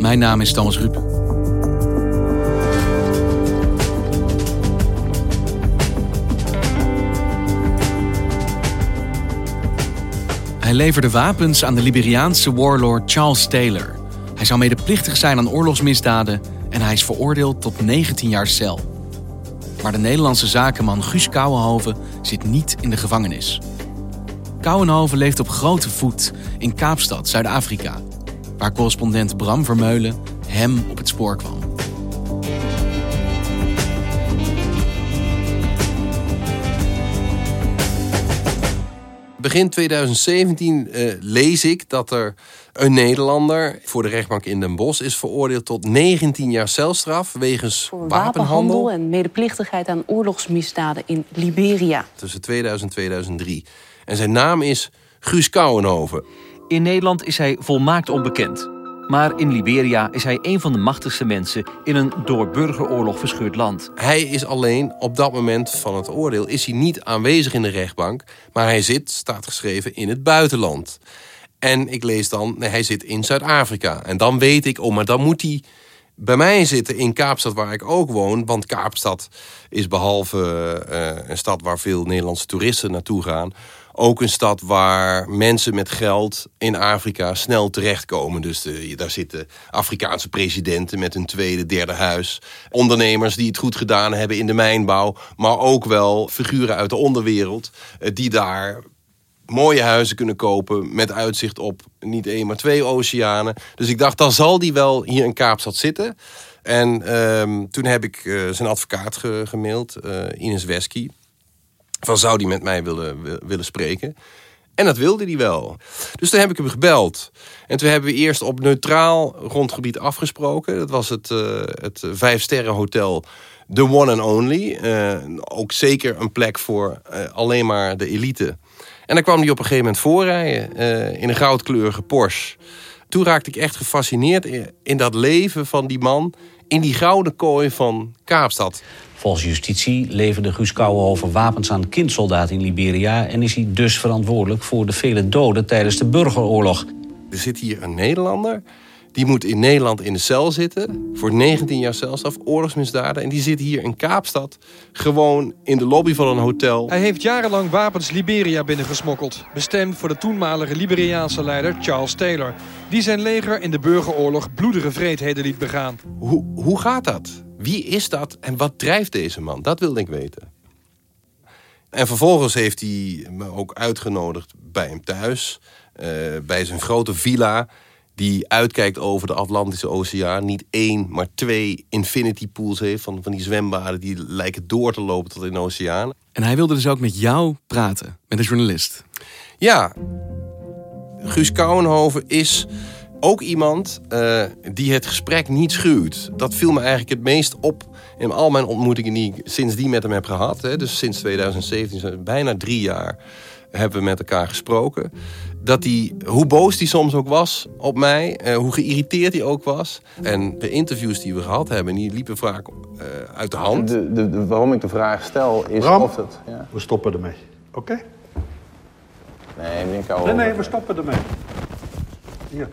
Mijn naam is Thomas Rup. Hij leverde wapens aan de Liberiaanse warlord Charles Taylor. Hij zou medeplichtig zijn aan oorlogsmisdaden en hij is veroordeeld tot 19 jaar cel. Maar de Nederlandse zakenman Guus Kouwenhoven zit niet in de gevangenis. Kouwenhoven leeft op grote voet in Kaapstad, Zuid-Afrika, waar correspondent Bram Vermeulen hem op het spoor kwam. Begin 2017 eh, lees ik dat er een Nederlander voor de rechtbank in Den Bosch is veroordeeld tot 19 jaar celstraf wegens Voor wapenhandel. wapenhandel en medeplichtigheid aan oorlogsmisdaden in Liberia. Tussen 2000 en 2003. En zijn naam is Guus Kouwenhoven. In Nederland is hij volmaakt onbekend. Maar in Liberia is hij een van de machtigste mensen in een door burgeroorlog verscheurd land. Hij is alleen op dat moment van het oordeel is hij niet aanwezig in de rechtbank, maar hij zit, staat geschreven, in het buitenland. En ik lees dan, nee, hij zit in Zuid-Afrika. En dan weet ik, oh, maar dan moet hij bij mij zitten in Kaapstad, waar ik ook woon. Want Kaapstad is behalve eh, een stad waar veel Nederlandse toeristen naartoe gaan, ook een stad waar mensen met geld in Afrika snel terechtkomen. Dus daar zitten Afrikaanse presidenten met een tweede, derde huis. Ondernemers die het goed gedaan hebben in de mijnbouw. Maar ook wel figuren uit de onderwereld eh, die daar mooie huizen kunnen kopen met uitzicht op niet één, maar twee oceanen. Dus ik dacht, dan zal die wel hier in Kaapstad zitten. En ehm, toen heb ik eh, zijn advocaat ge gemaild, eh, Ines Wesky. Van zou die met mij willen, wi- willen spreken? En dat wilde hij wel. Dus toen heb ik hem gebeld. En toen hebben we eerst op neutraal grondgebied afgesproken. Dat was het, eh het vijfsterren hotel The One and Only. Eh, ook zeker een plek voor eh, alleen maar de elite. En dan kwam hij op een gegeven moment voorrijden in een goudkleurige Porsche. Toen raakte ik echt gefascineerd in, in dat leven van die man... in die gouden kooi van Kaapstad. Volgens justitie leverde Guus Kouwenhoven wapens aan kindsoldaten in Liberia... en is hij dus verantwoordelijk voor de vele doden tijdens de burgeroorlog. Er zit hier een Nederlander. Die moet in Nederland in de cel zitten. Voor 19 jaar celstraf, oorlogsmisdaden. En die zit hier in Kaapstad. Gewoon in de lobby van een hotel. Hij heeft jarenlang wapens Liberia binnengesmokkeld. Bestemd voor de toenmalige Liberiaanse leider Charles Taylor. Die zijn leger in de burgeroorlog bloedige vreedheden liet begaan. Hoe, hoe gaat dat? Wie is dat en wat drijft deze man? Dat wilde ik weten. En vervolgens heeft hij me ook uitgenodigd bij hem thuis. eh, bij zijn grote villa. Die uitkijkt over de Atlantische Oceaan. Niet één, maar twee infinity pools heeft. Van, van die zwembaden die lijken door te lopen tot in de oceaan. En hij wilde dus ook met jou praten, met een journalist. Ja, Guus Kouwenhoven is ook iemand eh, die het gesprek niet schuwt. Dat viel me eigenlijk het meest op in al mijn ontmoetingen die ik sindsdien met hem heb gehad. Hè. Dus sinds 2017, zijn bijna drie jaar, hebben we met elkaar gesproken. Dat hij, hoe boos hij soms ook was op mij, eh, hoe geïrriteerd hij ook was. En de interviews die we gehad hebben, die liepen vaak eh, uit de hand. De, de, de- waarom ik de vraag stel is Bram? of het... Ja. We stoppen ermee. Oké? Nee, meneer Nee, nee, we stoppen ermee. Hier.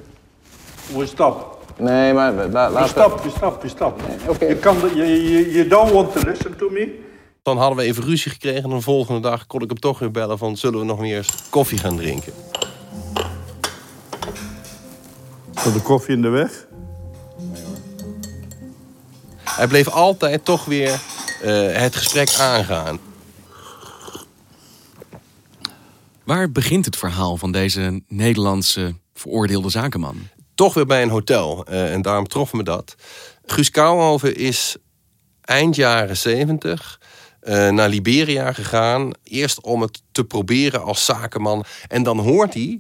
We stop. Nee, maar la, la, We stop, we stop, we stop. oké. Je kan, je, je, you don't want to listen to me. Dan hadden we even ruzie gekregen en de volgende dag kon ik hem toch weer bellen van... zullen we nog meer eens koffie gaan drinken? Staat de koffie in de weg? Hij bleef altijd toch weer eh, het gesprek aangaan. Waar begint het verhaal van deze Nederlandse veroordeelde zakenman? Toch weer bij een hotel. eh, en daarom trof me dat. Guus Kouwenhoven is eind jaren zeventig eh, naar Liberia gegaan. Eerst om het te proberen als zakenman. En dan hoort hij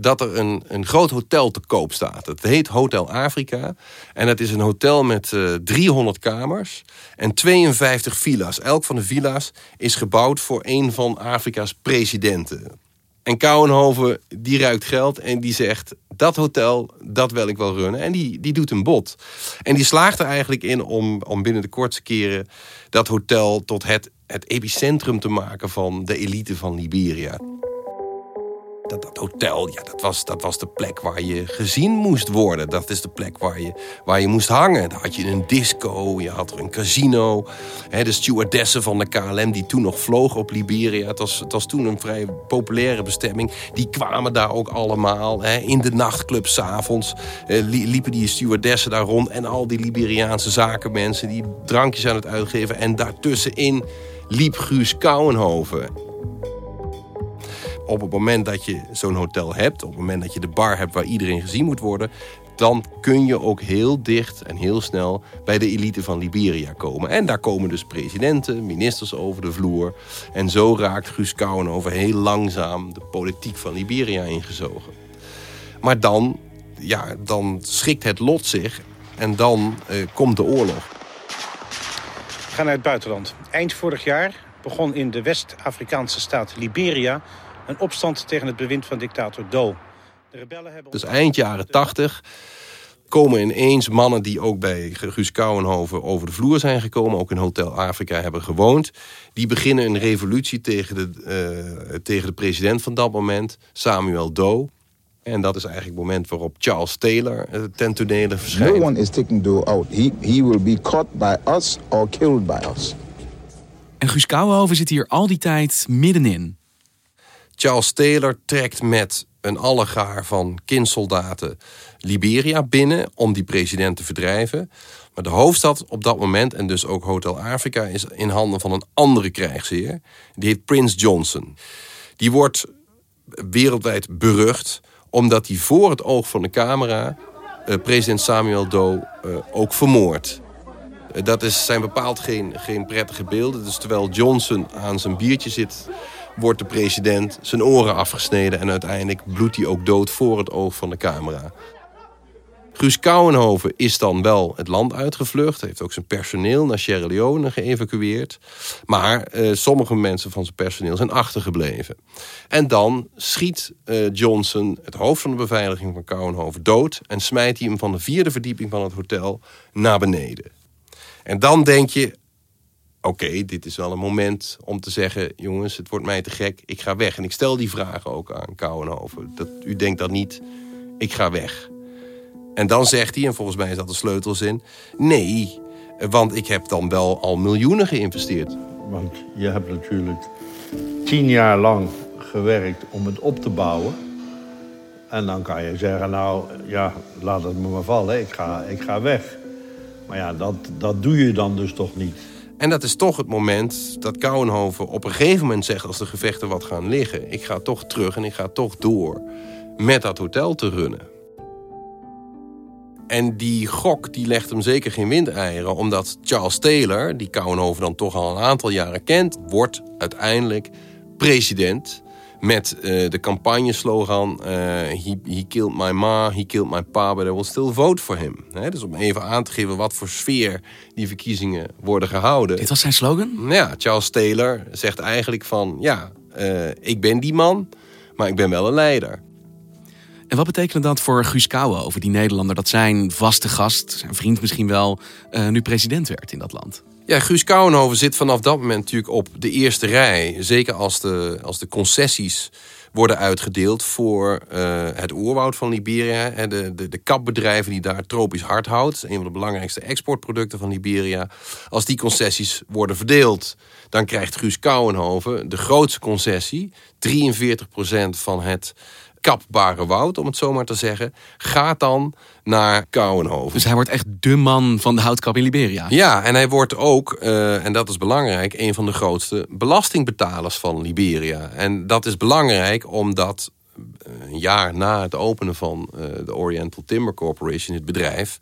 dat er een, een groot hotel te koop staat. Het heet Hotel Afrika. En het is een hotel met eh 300 kamers en 52 villa's. Elk van de villa's is gebouwd voor een van Afrika's presidenten. En Kouwenhoven, die ruikt geld en die zegt... dat hotel, dat wil ik wel runnen. En die, die doet een bod. En die slaagt er eigenlijk in om, om binnen de kortste keren... dat hotel tot het, het epicentrum te maken van de elite van Liberia. Dat, dat hotel, ja, dat, was, dat was de plek waar je gezien moest worden. Dat is de plek waar je, waar je moest hangen. Daar had je een disco, je had er een casino. De stewardessen van de KLM die toen nog vloog op Liberia. Het was, het was toen een vrij populaire bestemming. Die kwamen daar ook allemaal. In de nachtclub s'avonds eh, li- liepen die stewardessen daar rond. En al die Liberiaanse zakenmensen die drankjes aan het uitgeven. En daartussenin liep Guus Kouwenhoven op het moment dat je zo'n hotel hebt, op het moment dat je de bar hebt waar iedereen gezien moet worden, dan kun je ook heel dicht en heel snel bij de elite van Liberia komen. En daar komen dus presidenten, ministers over de vloer. En zo raakt Guus Kouwenhoven heel langzaam de politiek van Liberia ingezogen. Maar dan, ja, dan schikt het lot zich en dan eh, komt de oorlog. We gaan naar het buitenland. Eind vorig jaar begon in de West-Afrikaanse staat Liberia... een opstand tegen het bewind van dictator Doe. De rebellen hebben... Dus eind jaren tachtig komen ineens mannen die ook bij Guus Kouwenhoven over de vloer zijn gekomen, ook in Hotel Afrika hebben gewoond. Die beginnen een revolutie tegen de, eh, tegen de president van dat moment, Samuel Doe. En dat is eigenlijk het moment waarop Charles Taylor eh, ten tonele verschijnt. No one is taking Doe out. He, he will be caught by us or killed by us. En Guus Kouwenhoven zit hier al die tijd middenin. Charles Taylor trekt met een allegaar van kindsoldaten Liberia binnen om die president te verdrijven. Maar de hoofdstad op dat moment, en dus ook Hotel Afrika, is in handen van een andere krijgsheer. Die heet Prince Johnson. Die wordt wereldwijd berucht omdat hij voor het oog van de camera eh, president Samuel Doe eh, ook vermoordt. Eh, Dat is, zijn bepaald geen, geen prettige beelden. Dus terwijl Johnson aan zijn biertje zit, wordt de president zijn oren afgesneden. En uiteindelijk bloedt hij ook dood voor het oog van de camera. Guus Kouwenhoven is dan wel het land uitgevlucht. Heeft ook zijn personeel naar Sierra Leone geëvacueerd. Maar eh, sommige mensen van zijn personeel zijn achtergebleven. En dan schiet eh, Johnson het hoofd van de beveiliging van Kouwenhoven dood... en smijt hij hem van de vierde verdieping van het hotel naar beneden. En dan denk je, oké, dit is wel een moment om te zeggen... jongens, het wordt mij te gek, ik ga weg. En ik stel die vragen ook aan Kouwenhoven. Dat, u denkt dat niet, ik ga weg. En dan zegt hij, en volgens mij is dat de sleutelzin... nee, want ik heb dan wel al miljoenen geïnvesteerd. Want je hebt natuurlijk tien jaar lang gewerkt om het op te bouwen. En dan kan je zeggen, nou ja, laat het me maar vallen, ik ga, ik ga weg. Maar ja, dat, dat doe je dan dus toch niet. En dat is toch het moment dat Kouwenhoven op een gegeven moment zegt... als de gevechten wat gaan liggen, ik ga toch terug en ik ga toch door... met dat hotel te runnen. En die gok die legt hem zeker geen windeieren... omdat Charles Taylor, die Kouwenhoven dan toch al een aantal jaren kent... wordt uiteindelijk president met uh, de campagneslogan... Uh, he, he killed my ma, he killed my pa, but I will still vote for him. He, dus om even aan te geven wat voor sfeer die verkiezingen worden gehouden. Dit was zijn slogan? Ja, Charles Taylor zegt eigenlijk van... ja, uh, ik ben die man, maar ik ben wel een leider. En wat betekent dat voor Guus Kouwen over die Nederlander... dat zijn vaste gast, zijn vriend misschien wel, nu president werd in dat land? Ja, Guus Kouwenhoven zit vanaf dat moment natuurlijk op de eerste rij. Zeker als de, als de concessies worden uitgedeeld voor uh, het oerwoud van Liberia. En de, de, de kapbedrijven die daar tropisch hardhout... een van de belangrijkste exportproducten van Liberia... als die concessies worden verdeeld... dan krijgt Guus Kouwenhoven de grootste concessie... 43% van het kapbare woud, om het zo maar te zeggen, gaat dan naar Kouwenhoven. Dus hij wordt echt de man van de houtkap in Liberia. Ja, en hij wordt ook, uh, en dat is belangrijk, een van de grootste belastingbetalers van Liberia. En dat is belangrijk omdat een jaar na het openen van uh, de Oriental Timber Corporation, het bedrijf,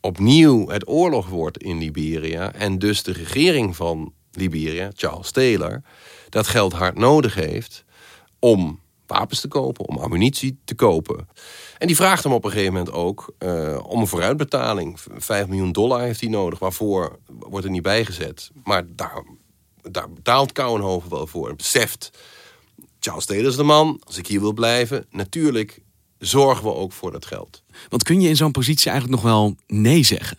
opnieuw het oorlog wordt in Liberia. En dus de regering van Liberia, Charles Taylor, dat geld hard nodig heeft om wapens te kopen, om ammunitie te kopen. En die vraagt hem op een gegeven moment ook uh, om een vooruitbetaling. 5 miljoen dollar heeft hij nodig, waarvoor wordt er niet bijgezet. Maar daar, daar betaalt Kouwenhoven wel voor. En beseft, Charles Taylor is de man, als ik hier wil blijven, natuurlijk zorgen we ook voor dat geld. Want kun je in zo'n positie eigenlijk nog wel nee zeggen?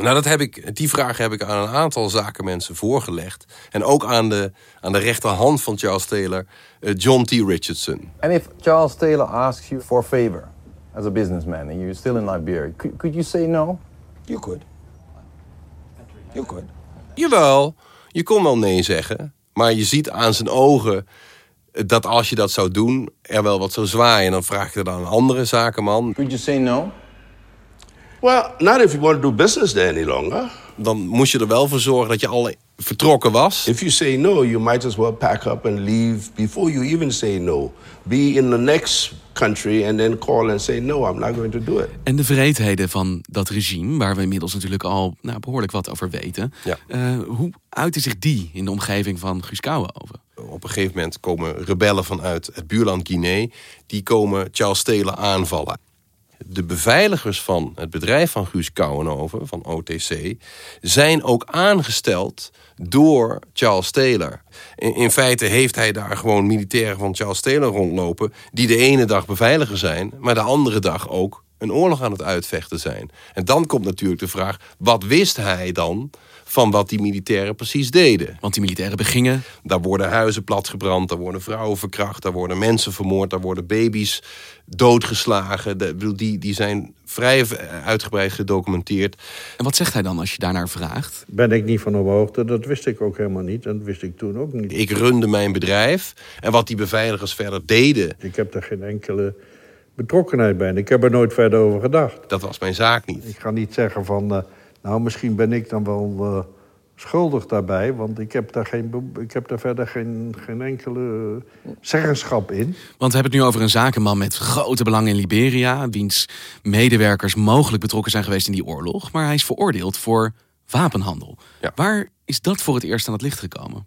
Nou, dat heb ik, die vraag heb ik aan een aantal zakenmensen voorgelegd. En ook aan de, aan de rechterhand van Charles Taylor, uh, John T. Richardson. And if Charles Taylor asks you for a favor as a businessman and you're still in Liberia, could, could you say no? You could. You could. Jawel, je kon wel nee zeggen. Maar je ziet aan zijn ogen dat als je dat zou doen, er wel wat zou zwaaien. En dan vraag je dan een andere zakenman. Could you say no? Well, not if you want to do business there any longer. Dan moest je er wel voor zorgen dat je al vertrokken was. If you say no, you might as well pack up and leave before you even say no. Be in the next country and then call and say no, I'm not going to do it. En de vreedheden van dat regime, waar we inmiddels natuurlijk al nou, behoorlijk wat over weten. Ja. Uh, hoe uitte zich die in de omgeving van Guus over? Op een gegeven moment komen rebellen vanuit het buurland Guinea. Die komen Charles Taylor aanvallen de beveiligers van het bedrijf van Guus Kouwenhoven, van OTC, zijn ook aangesteld door Charles Taylor. In, in, feite heeft hij daar gewoon militairen van Charles Taylor rondlopen... die de ene dag beveiliger zijn, maar de andere dag ook een oorlog aan het uitvechten zijn. En dan komt natuurlijk de vraag, wat wist hij dan van wat die militairen precies deden. Want die militairen begingen... Daar worden huizen platgebrand, daar worden vrouwen verkracht... daar worden mensen vermoord, daar worden baby's doodgeslagen. De, die, die zijn vrij uitgebreid gedocumenteerd. En wat zegt hij dan als je daarnaar vraagt? Ben ik niet van op hoogte, dat wist ik ook helemaal niet. En dat wist ik toen ook niet. Ik runde mijn bedrijf en wat die beveiligers verder deden... Ik heb daar geen enkele betrokkenheid bij. Ik heb er nooit verder over gedacht. Dat was mijn zaak niet. Ik ga niet zeggen van... Uh, nou, misschien ben ik dan wel uh, schuldig daarbij, want ik heb daar, geen, ik heb daar verder geen, geen enkele zeggenschap in. Want we hebben het nu over een zakenman met grote belangen in Liberia, wiens medewerkers mogelijk betrokken zijn geweest in die oorlog, maar hij is veroordeeld voor wapenhandel. Ja. Waar is dat voor het eerst aan het licht gekomen?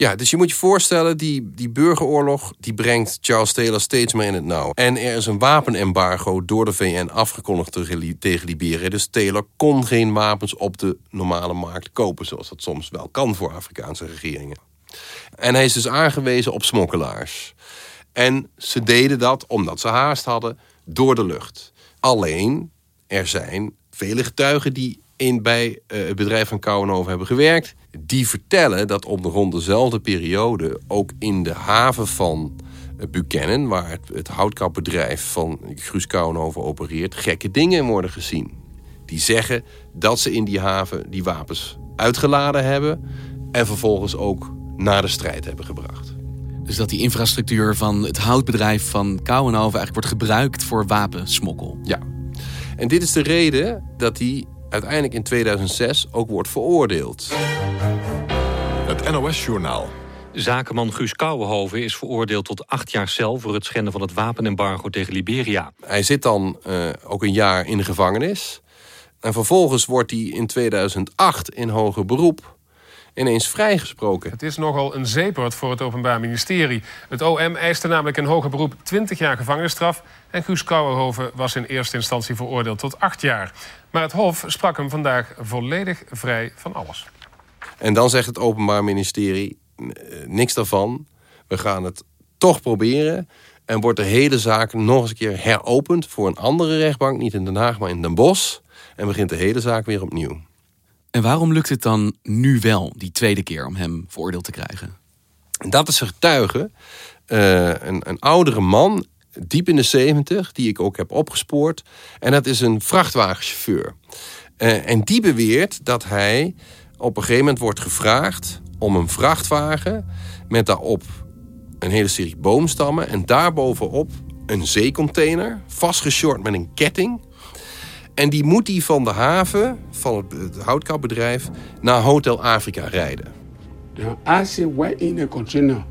Ja, dus je moet je voorstellen, die, die burgeroorlog die brengt Charles Taylor steeds meer in het nauw. En er is een wapenembargo door de VN afgekondigd tegen Liberia. Dus Taylor kon geen wapens op de normale markt kopen, zoals dat soms wel kan voor Afrikaanse regeringen. En hij is dus aangewezen op smokkelaars. En ze deden dat, omdat ze haast hadden, door de lucht. Alleen, er zijn vele getuigen die in, bij uh, het bedrijf van Kouwenhoven hebben gewerkt. Die vertellen dat om de rond dezelfde periode ook in de haven van uh, Buchanan, waar het, het houtkapbedrijf van Guus Kouwenhoven opereert, gekke dingen worden gezien. Die zeggen dat ze in die haven die wapens uitgeladen hebben en vervolgens ook naar de strijd hebben gebracht. Dus dat die infrastructuur van het houtbedrijf van Kouwenhoven eigenlijk wordt gebruikt voor wapensmokkel. Ja. En dit is de reden dat hij uiteindelijk in 2006 ook wordt veroordeeld. Het NOS-journaal. Zakenman Guus Kouwenhoven is veroordeeld tot acht jaar cel... voor het schenden van het wapenembargo tegen Liberia. Hij zit dan uh, ook een jaar in de gevangenis. En vervolgens wordt hij in 2008 in hoger beroep ineens vrijgesproken. Het is nogal een zeepert voor het Openbaar Ministerie. Het OM eiste namelijk in hoger beroep 20 jaar gevangenisstraf... en Guus Kouwenhoven was in eerste instantie veroordeeld tot 8 jaar. Maar het Hof sprak hem vandaag volledig vrij van alles. En dan zegt het Openbaar Ministerie niks daarvan. We gaan het toch proberen. En wordt de hele zaak nog eens een keer heropend voor een andere rechtbank. Niet in Den Haag, maar in Den Bosch. En begint de hele zaak weer opnieuw. En waarom lukt het dan nu wel, die tweede keer, om hem veroordeeld te krijgen? Dat is een getuige. Uh, een, een oudere man, diep in de zeventig, die ik ook heb opgespoord. En dat is een vrachtwagenchauffeur. Uh, en die beweert dat hij op een gegeven moment wordt gevraagd om een vrachtwagen met daarop een hele serie boomstammen en daarbovenop een zeecontainer, vastgeshort met een ketting. En die moet hij van de haven, van het, het houtkapbedrijf, naar Hotel Afrika rijden. Now, went in the container,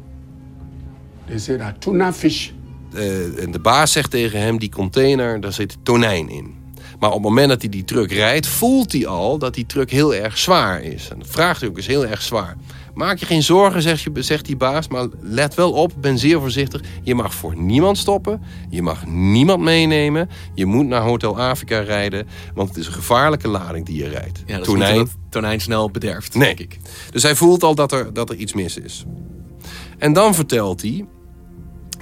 they said that tuna fish. Eh, en de baas zegt tegen hem, die container, daar zit tonijn in. Maar op het moment dat hij die truck rijdt, voelt hij al dat die truck heel erg zwaar is. En dat vraagt hij ook, is heel erg zwaar. Maak je geen zorgen, zegt, je, zegt die baas, maar let wel op, ben zeer voorzichtig. Je mag voor niemand stoppen, je mag niemand meenemen. Je moet naar Hotel Afrika rijden, want het is een gevaarlijke lading die je rijdt. Ja, dat is niet Tonijn, dat tonijn snel bederft, Nee. denk ik. Dus hij voelt al dat er, dat er iets mis is. En dan vertelt hij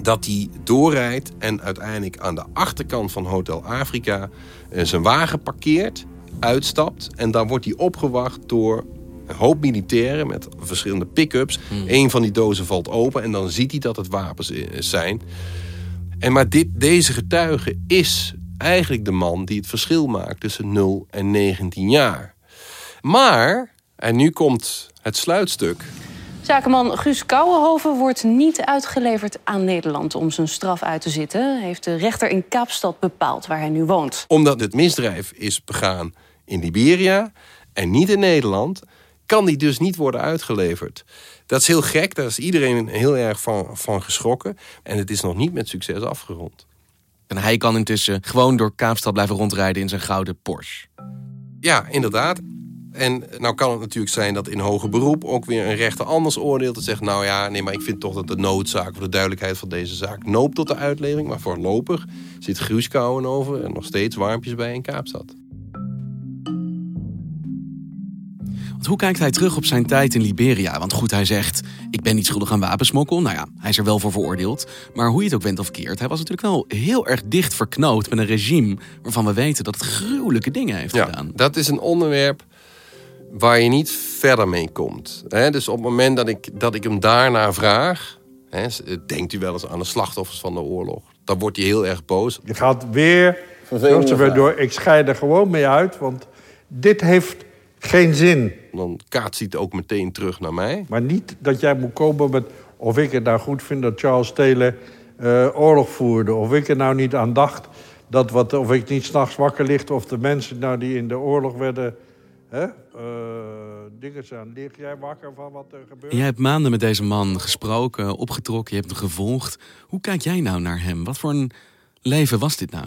dat hij doorrijdt en uiteindelijk aan de achterkant van Hotel Afrika eh, zijn wagen parkeert, uitstapt en dan wordt hij opgewacht door een hoop militairen met verschillende pick-ups. Eén van die dozen valt open en dan ziet hij dat het wapens eh, zijn. En maar dit, deze getuige is eigenlijk de man die het verschil maakt tussen 0 en 19 jaar. Maar, en nu komt het sluitstuk. Zakenman Guus Kouwenhoven wordt niet uitgeleverd aan Nederland om zijn straf uit te zitten, heeft de rechter in Kaapstad bepaald waar hij nu woont. Omdat het misdrijf is begaan in Liberia en niet in Nederland, kan die dus niet worden uitgeleverd. Dat is heel gek, daar is iedereen heel erg van, van geschrokken. En het is nog niet met succes afgerond. En hij kan intussen gewoon door Kaapstad blijven rondrijden in zijn gouden Porsche. Ja, inderdaad. En nou kan het natuurlijk zijn dat in hoger beroep ook weer een rechter anders oordeelt. En zegt, nou ja, nee, maar ik vind toch dat de noodzaak of de duidelijkheid van deze zaak noopt tot de uitlevering. Maar voorlopig zit Guus over en nog steeds warmpjes bij in Kaapstad. Want hoe kijkt hij terug op zijn tijd in Liberia? Want goed, hij zegt, ik ben niet schuldig aan wapensmokkel. Nou ja, hij is er wel voor veroordeeld. Maar hoe je het ook bent of keert, hij was natuurlijk wel heel erg dicht verknoot met een regime waarvan we weten dat het gruwelijke dingen heeft Ja, gedaan. dat is een onderwerp waar je niet verder mee komt. Hè, dus op het moment dat ik, dat ik hem daarna vraag... Hè, denkt u wel eens aan de slachtoffers van de oorlog? Dan wordt hij heel erg boos. Je gaat weer, door, ik scheid er gewoon mee uit, want dit heeft geen zin. Dan kaatst hij het ook meteen terug naar mij. Maar niet dat jij moet komen met of ik het nou goed vind dat Charles Taylor eh, oorlog voerde. Of ik er nou niet aan dacht dat wat, of ik niet s'nachts wakker ligt. Of de mensen nou die in de oorlog werden. Hè, eh, dingen zijn. Lig jij wakker van wat er gebeurt? Jij hebt maanden met deze man gesproken, opgetrokken, je hebt hem gevolgd. Hoe kijk jij nou naar hem? Wat voor een leven was dit nou?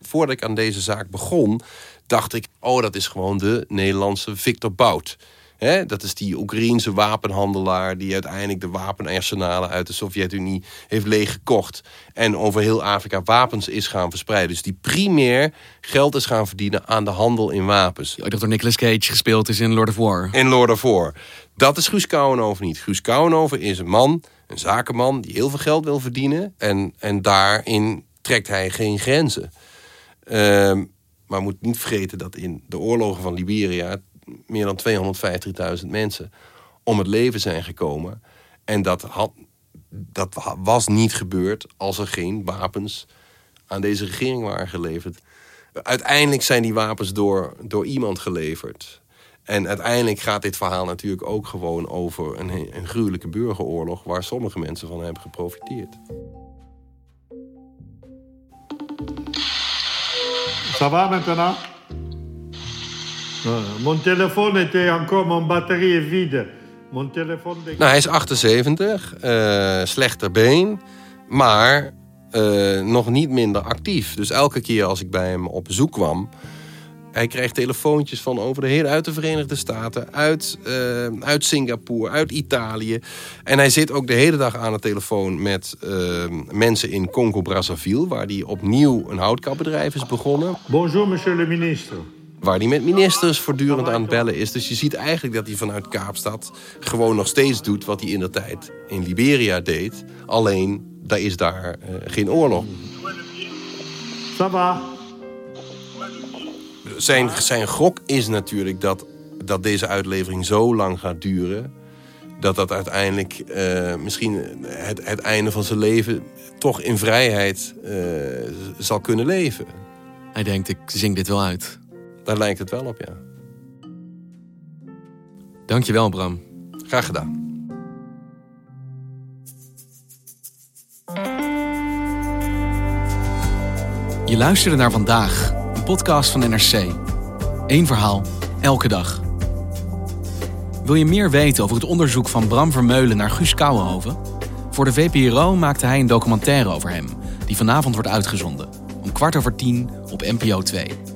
Voordat ik aan deze zaak begon, dacht ik... oh, dat is gewoon de Nederlandse Victor Bout. Hè, dat is die Oekraïense wapenhandelaar... die uiteindelijk de wapenarsenalen uit de Sovjet-Unie heeft leeggekocht... en over heel Afrika wapens is gaan verspreiden. Dus die primair geld is gaan verdienen aan de handel in wapens. Ik dacht door Nicolas Cage gespeeld is in Lord of War. In Lord of War. Dat is Guus Kouwenhoven niet. Guus Kouwenhoven is een man, een zakenman... die heel veel geld wil verdienen. En, en daarin trekt hij geen grenzen. Ehm, maar moet niet vergeten dat in de oorlogen van Liberia... meer dan 250.000 mensen om het leven zijn gekomen. En dat, had, dat was niet gebeurd als er geen wapens aan deze regering waren geleverd. Uiteindelijk zijn die wapens door, door iemand geleverd. En uiteindelijk gaat dit verhaal natuurlijk ook gewoon over een, een gruwelijke burgeroorlog... waar sommige mensen van hebben geprofiteerd. Ça va maintenant? Euh, mon téléphone était encore, mon batterie est vide. Mon téléphone... Nou, hij is 78, eh, slechter been, maar eh, nog niet minder actief. Dus elke keer als ik bij hem op bezoek kwam... hij kreeg telefoontjes van over de hele, uit de Verenigde Staten... Uit, eh, uit Singapore, uit Italië. En hij zit ook de hele dag aan de telefoon met eh, mensen in Congo-Brazzaville... waar hij opnieuw een houtkapbedrijf is begonnen. Bonjour, monsieur le ministre. Waar hij met ministers voortdurend aan het bellen is. Dus je ziet eigenlijk dat hij vanuit Kaapstad gewoon nog steeds doet wat hij in de tijd in Liberia deed. Alleen, daar is daar eh, geen oorlog. Ça va? Zijn, zijn gok is natuurlijk dat, dat deze uitlevering zo lang gaat duren. Dat dat uiteindelijk eh, misschien het, het einde van zijn leven toch in vrijheid eh, zal kunnen leven. Hij denkt, ik zing dit wel uit. Daar lijkt het wel op, ja. Dankjewel, Bram. Graag gedaan. Je luisterde naar vandaag, een podcast van NRC. Eén verhaal, elke dag. Wil je meer weten over het onderzoek van Bram Vermeulen naar Guus Kouwenhoven? Voor de VPRO maakte hij een documentaire over hem, die vanavond wordt uitgezonden. Om kwart over tien op NPO 2.